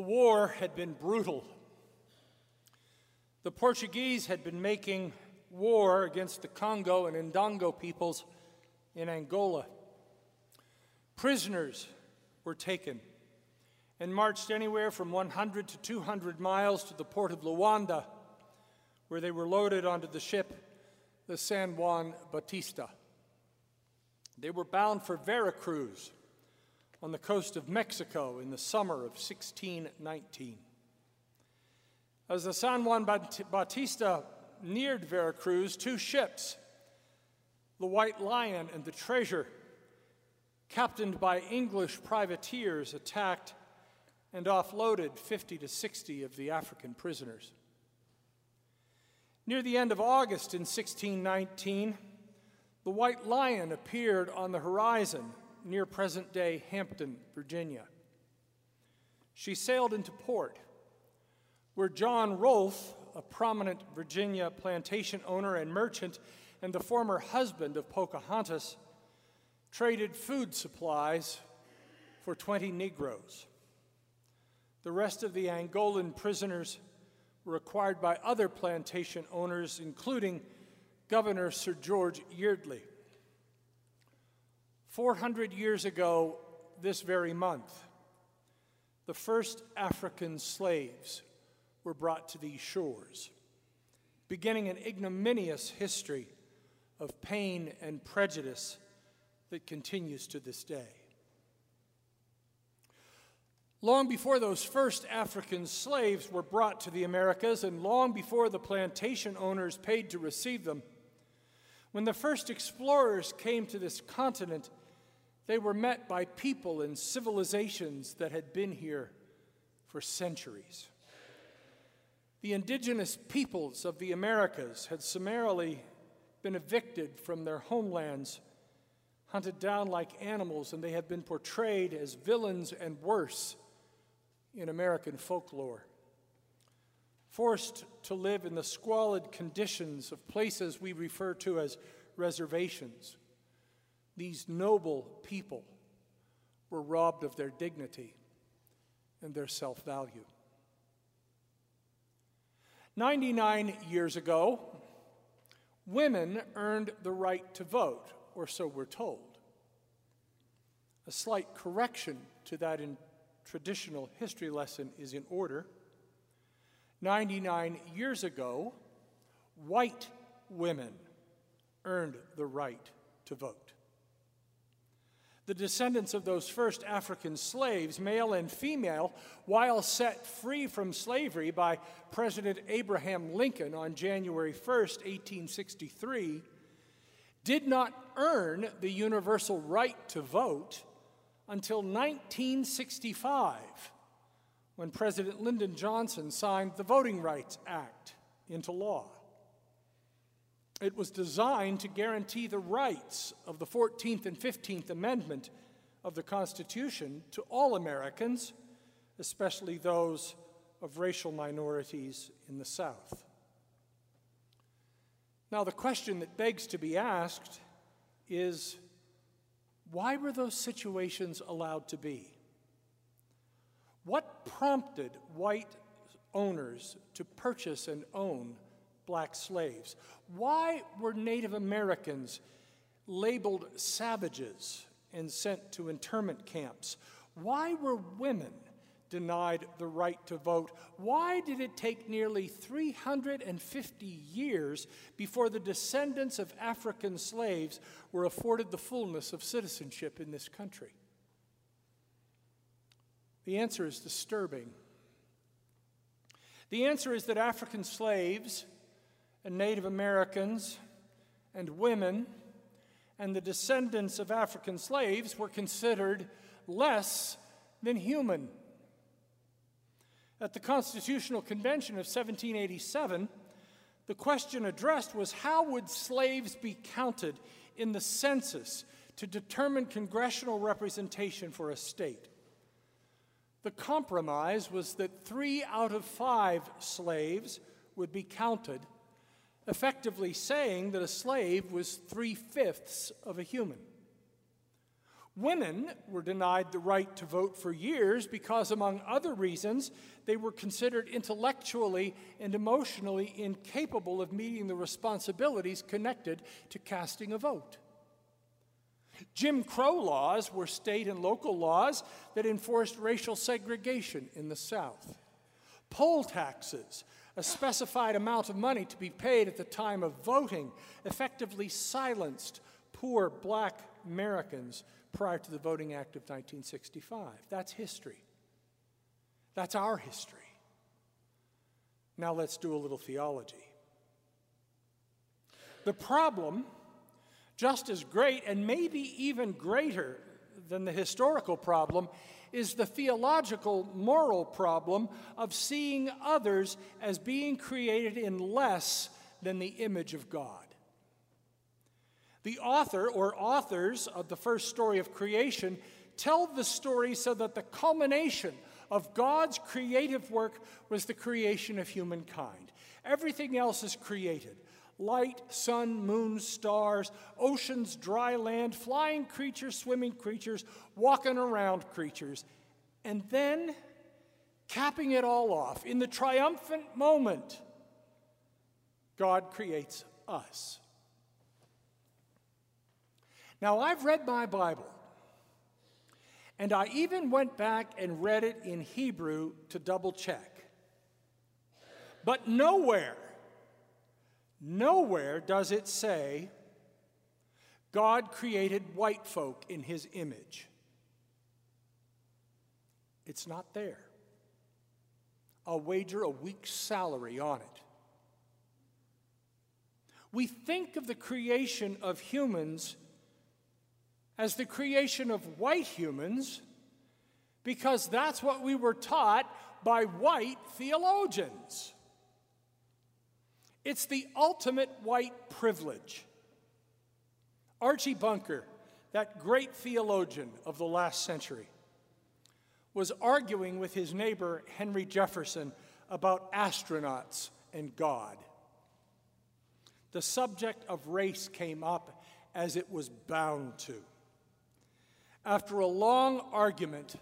The war had been brutal. The Portuguese had been making war against the Kongo and Ndongo peoples in Angola. Prisoners were taken and marched anywhere from 100 to 200 miles to the port of Luanda, where they were loaded onto the ship, the San Juan Bautista. They were bound for Veracruz on the coast of Mexico in the summer of 1619. As the San Juan Bautista neared Veracruz, two ships, the White Lion and the Treasure, captained by English privateers, attacked and offloaded 50 to 60 of the African prisoners. Near the end of August in 1619, the White Lion appeared on the horizon near present day Hampton, Virginia. She sailed into port, where John Rolfe, a prominent Virginia plantation owner and merchant, and the former husband of Pocahontas, traded food supplies for 20 Negroes. The rest of the Angolan prisoners were acquired by other plantation owners, including Governor Sir George Yeardley. 400 years ago, this very month, the first African slaves were brought to these shores, beginning an ignominious history of pain and prejudice that continues to this day. Long before those first African slaves were brought to the Americas, and long before the plantation owners paid to receive them, when the first explorers came to this continent, they were met by people and civilizations that had been here for centuries. The indigenous peoples of the Americas had summarily been evicted from their homelands, hunted down like animals, and they have been portrayed as villains and worse in American folklore. Forced to live in the squalid conditions of places we refer to as reservations, these noble people were robbed of their dignity and their self value. 99 years ago, women earned the right to vote, or so we're told. A slight correction to that in traditional history lesson is in order. 99 years ago, white women earned the right to vote. The descendants of those first African slaves, male and female, while set free from slavery by President Abraham Lincoln on January 1, 1863, did not earn the universal right to vote until 1965, when President Lyndon Johnson signed the Voting Rights Act into law. It was designed to guarantee the rights of the 14th and 15th Amendment of the Constitution to all Americans, especially those of racial minorities in the South. Now, the question that begs to be asked is why were those situations allowed to be? What prompted white owners to purchase and own black slaves? Why were Native Americans labeled savages and sent to internment camps? Why were women denied the right to vote? Why did it take nearly 350 years before the descendants of African slaves were afforded the fullness of citizenship in this country? The answer is disturbing. The answer is that African slaves and Native Americans and women and the descendants of African slaves were considered less than human. At the Constitutional Convention of 1787, the question addressed was how would slaves be counted in the census to determine congressional representation for a state? The compromise was that three out of five slaves would be counted, effectively saying that a slave was three fifths of a human. Women were denied the right to vote for years because, among other reasons, they were considered intellectually and emotionally incapable of meeting the responsibilities connected to casting a vote. Jim Crow laws were state and local laws that enforced racial segregation in the South. Poll taxes, a specified amount of money to be paid at the time of voting, effectively silenced poor black Americans prior to the Voting Act of 1965. That's history. That's our history. Now let's do a little theology. The problem, just as great and maybe even greater than the historical problem, is the theological moral problem of seeing others as being created in less than the image of God. The author or authors of the first story of creation tell the story so that the culmination of God's creative work was the creation of humankind. Everything else is created light, sun, moon, stars, oceans, dry land, flying creatures, swimming creatures, walking around creatures. And then, capping it all off, in the triumphant moment, God creates us. Now, I've read my Bible, and I even went back and read it in Hebrew to double check. But nowhere, nowhere does it say God created white folk in his image. It's not there. I'll wager a week's salary on it. We think of the creation of humans as the creation of white humans because that's what we were taught by white theologians. It's the ultimate white privilege. Archie Bunker, that great theologian of the last century, was arguing with his neighbor Henry Jefferson about astronauts and God. The subject of race came up as it was bound to. After a long argument,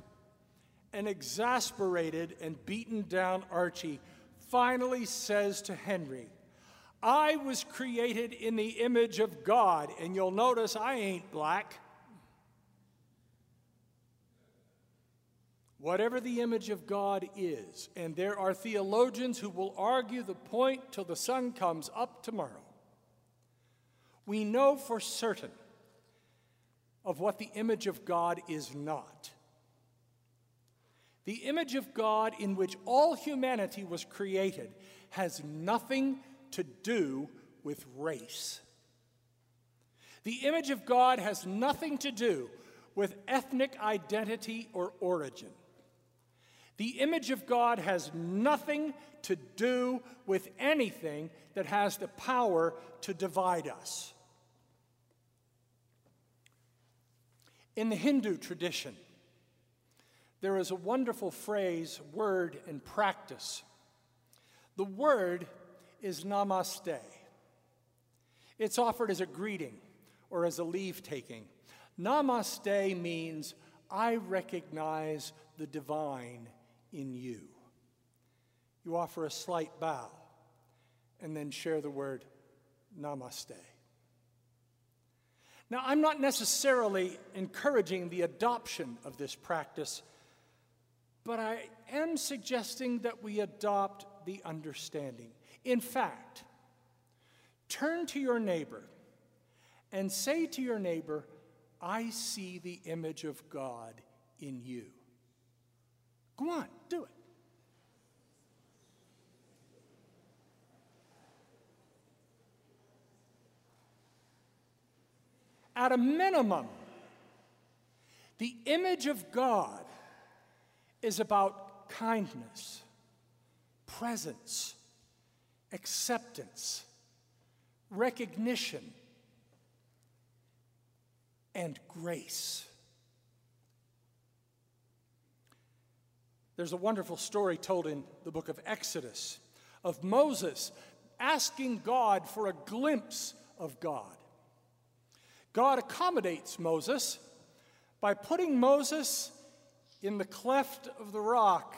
an exasperated and beaten down Archie finally says to Henry, I was created in the image of God, and you'll notice I ain't black. Whatever the image of God is, and there are theologians who will argue the point till the sun comes up tomorrow, we know for certain of what the image of God is not. The image of God in which all humanity was created has nothing to do with race. The image of God has nothing to do with ethnic identity or origin. The image of God has nothing to do with anything that has the power to divide us. In the Hindu tradition, there is a wonderful phrase, word, and practice. The word is namaste. It's offered as a greeting or as a leave taking. Namaste means, I recognize the divine in you. You offer a slight bow and then share the word namaste. Now, I'm not necessarily encouraging the adoption of this practice, but I am suggesting that we adopt the understanding. In fact, turn to your neighbor and say to your neighbor, I see the image of God in you. Go on, do it. at a minimum, the image of God is about kindness, presence, acceptance, recognition, and grace. There's a wonderful story told in the book of Exodus of Moses asking God for a glimpse of God. God accommodates Moses by putting Moses in the cleft of the rock.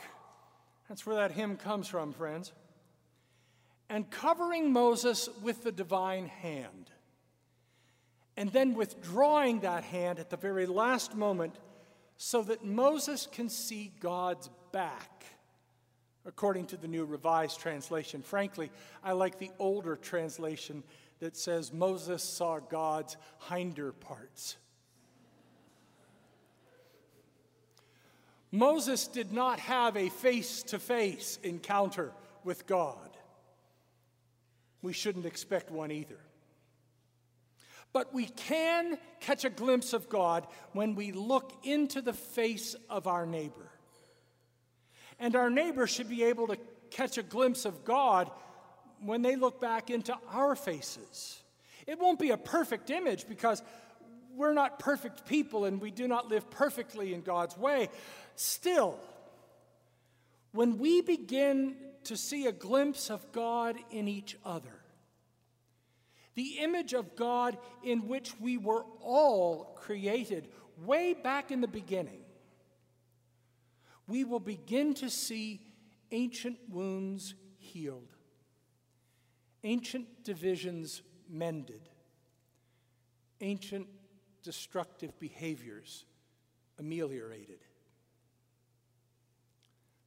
That's where that hymn comes from, friends. And covering Moses with the divine hand. And then withdrawing that hand at the very last moment so that Moses can see God's back, according to the New Revised Translation. Frankly, I like the older translation that says Moses saw God's hinder parts. Moses did not have a face to face encounter with God. We shouldn't expect one either. But we can catch a glimpse of God when we look into the face of our neighbor. And our neighbor should be able to catch a glimpse of God when they look back into our faces. It won't be a perfect image because we're not perfect people and we do not live perfectly in God's way. Still, when we begin to see a glimpse of God in each other, the image of God in which we were all created way back in the beginning, we will begin to see ancient wounds healed, ancient divisions mended, ancient destructive behaviors ameliorated.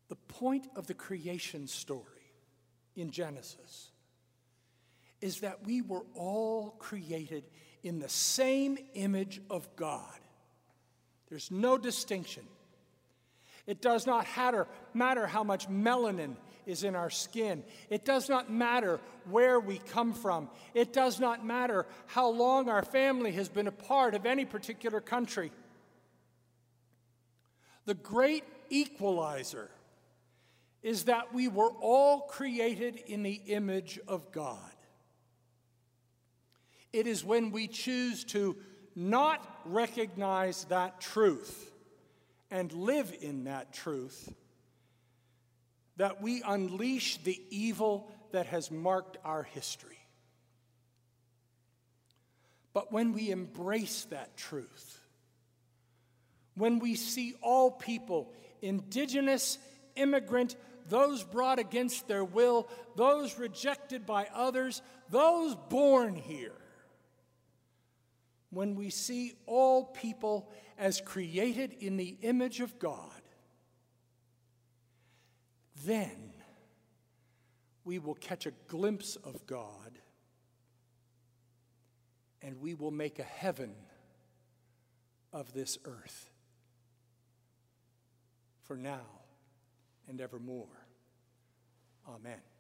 The point of the creation story in Genesis is that we were all created in the same image of God. There's no distinction. It does not matter, matter how much melanin is in our skin. It does not matter where we come from. It does not matter how long our family has been a part of any particular country. The great equalizer is that we were all created in the image of God. It is when we choose to not recognize that truth and live in that truth that we unleash the evil that has marked our history. But when we embrace that truth, when we see all people, indigenous, immigrant, those brought against their will, those rejected by others, those born here, when we see all people as created in the image of God, then we will catch a glimpse of God and we will make a heaven of this earth for now and evermore. Amen.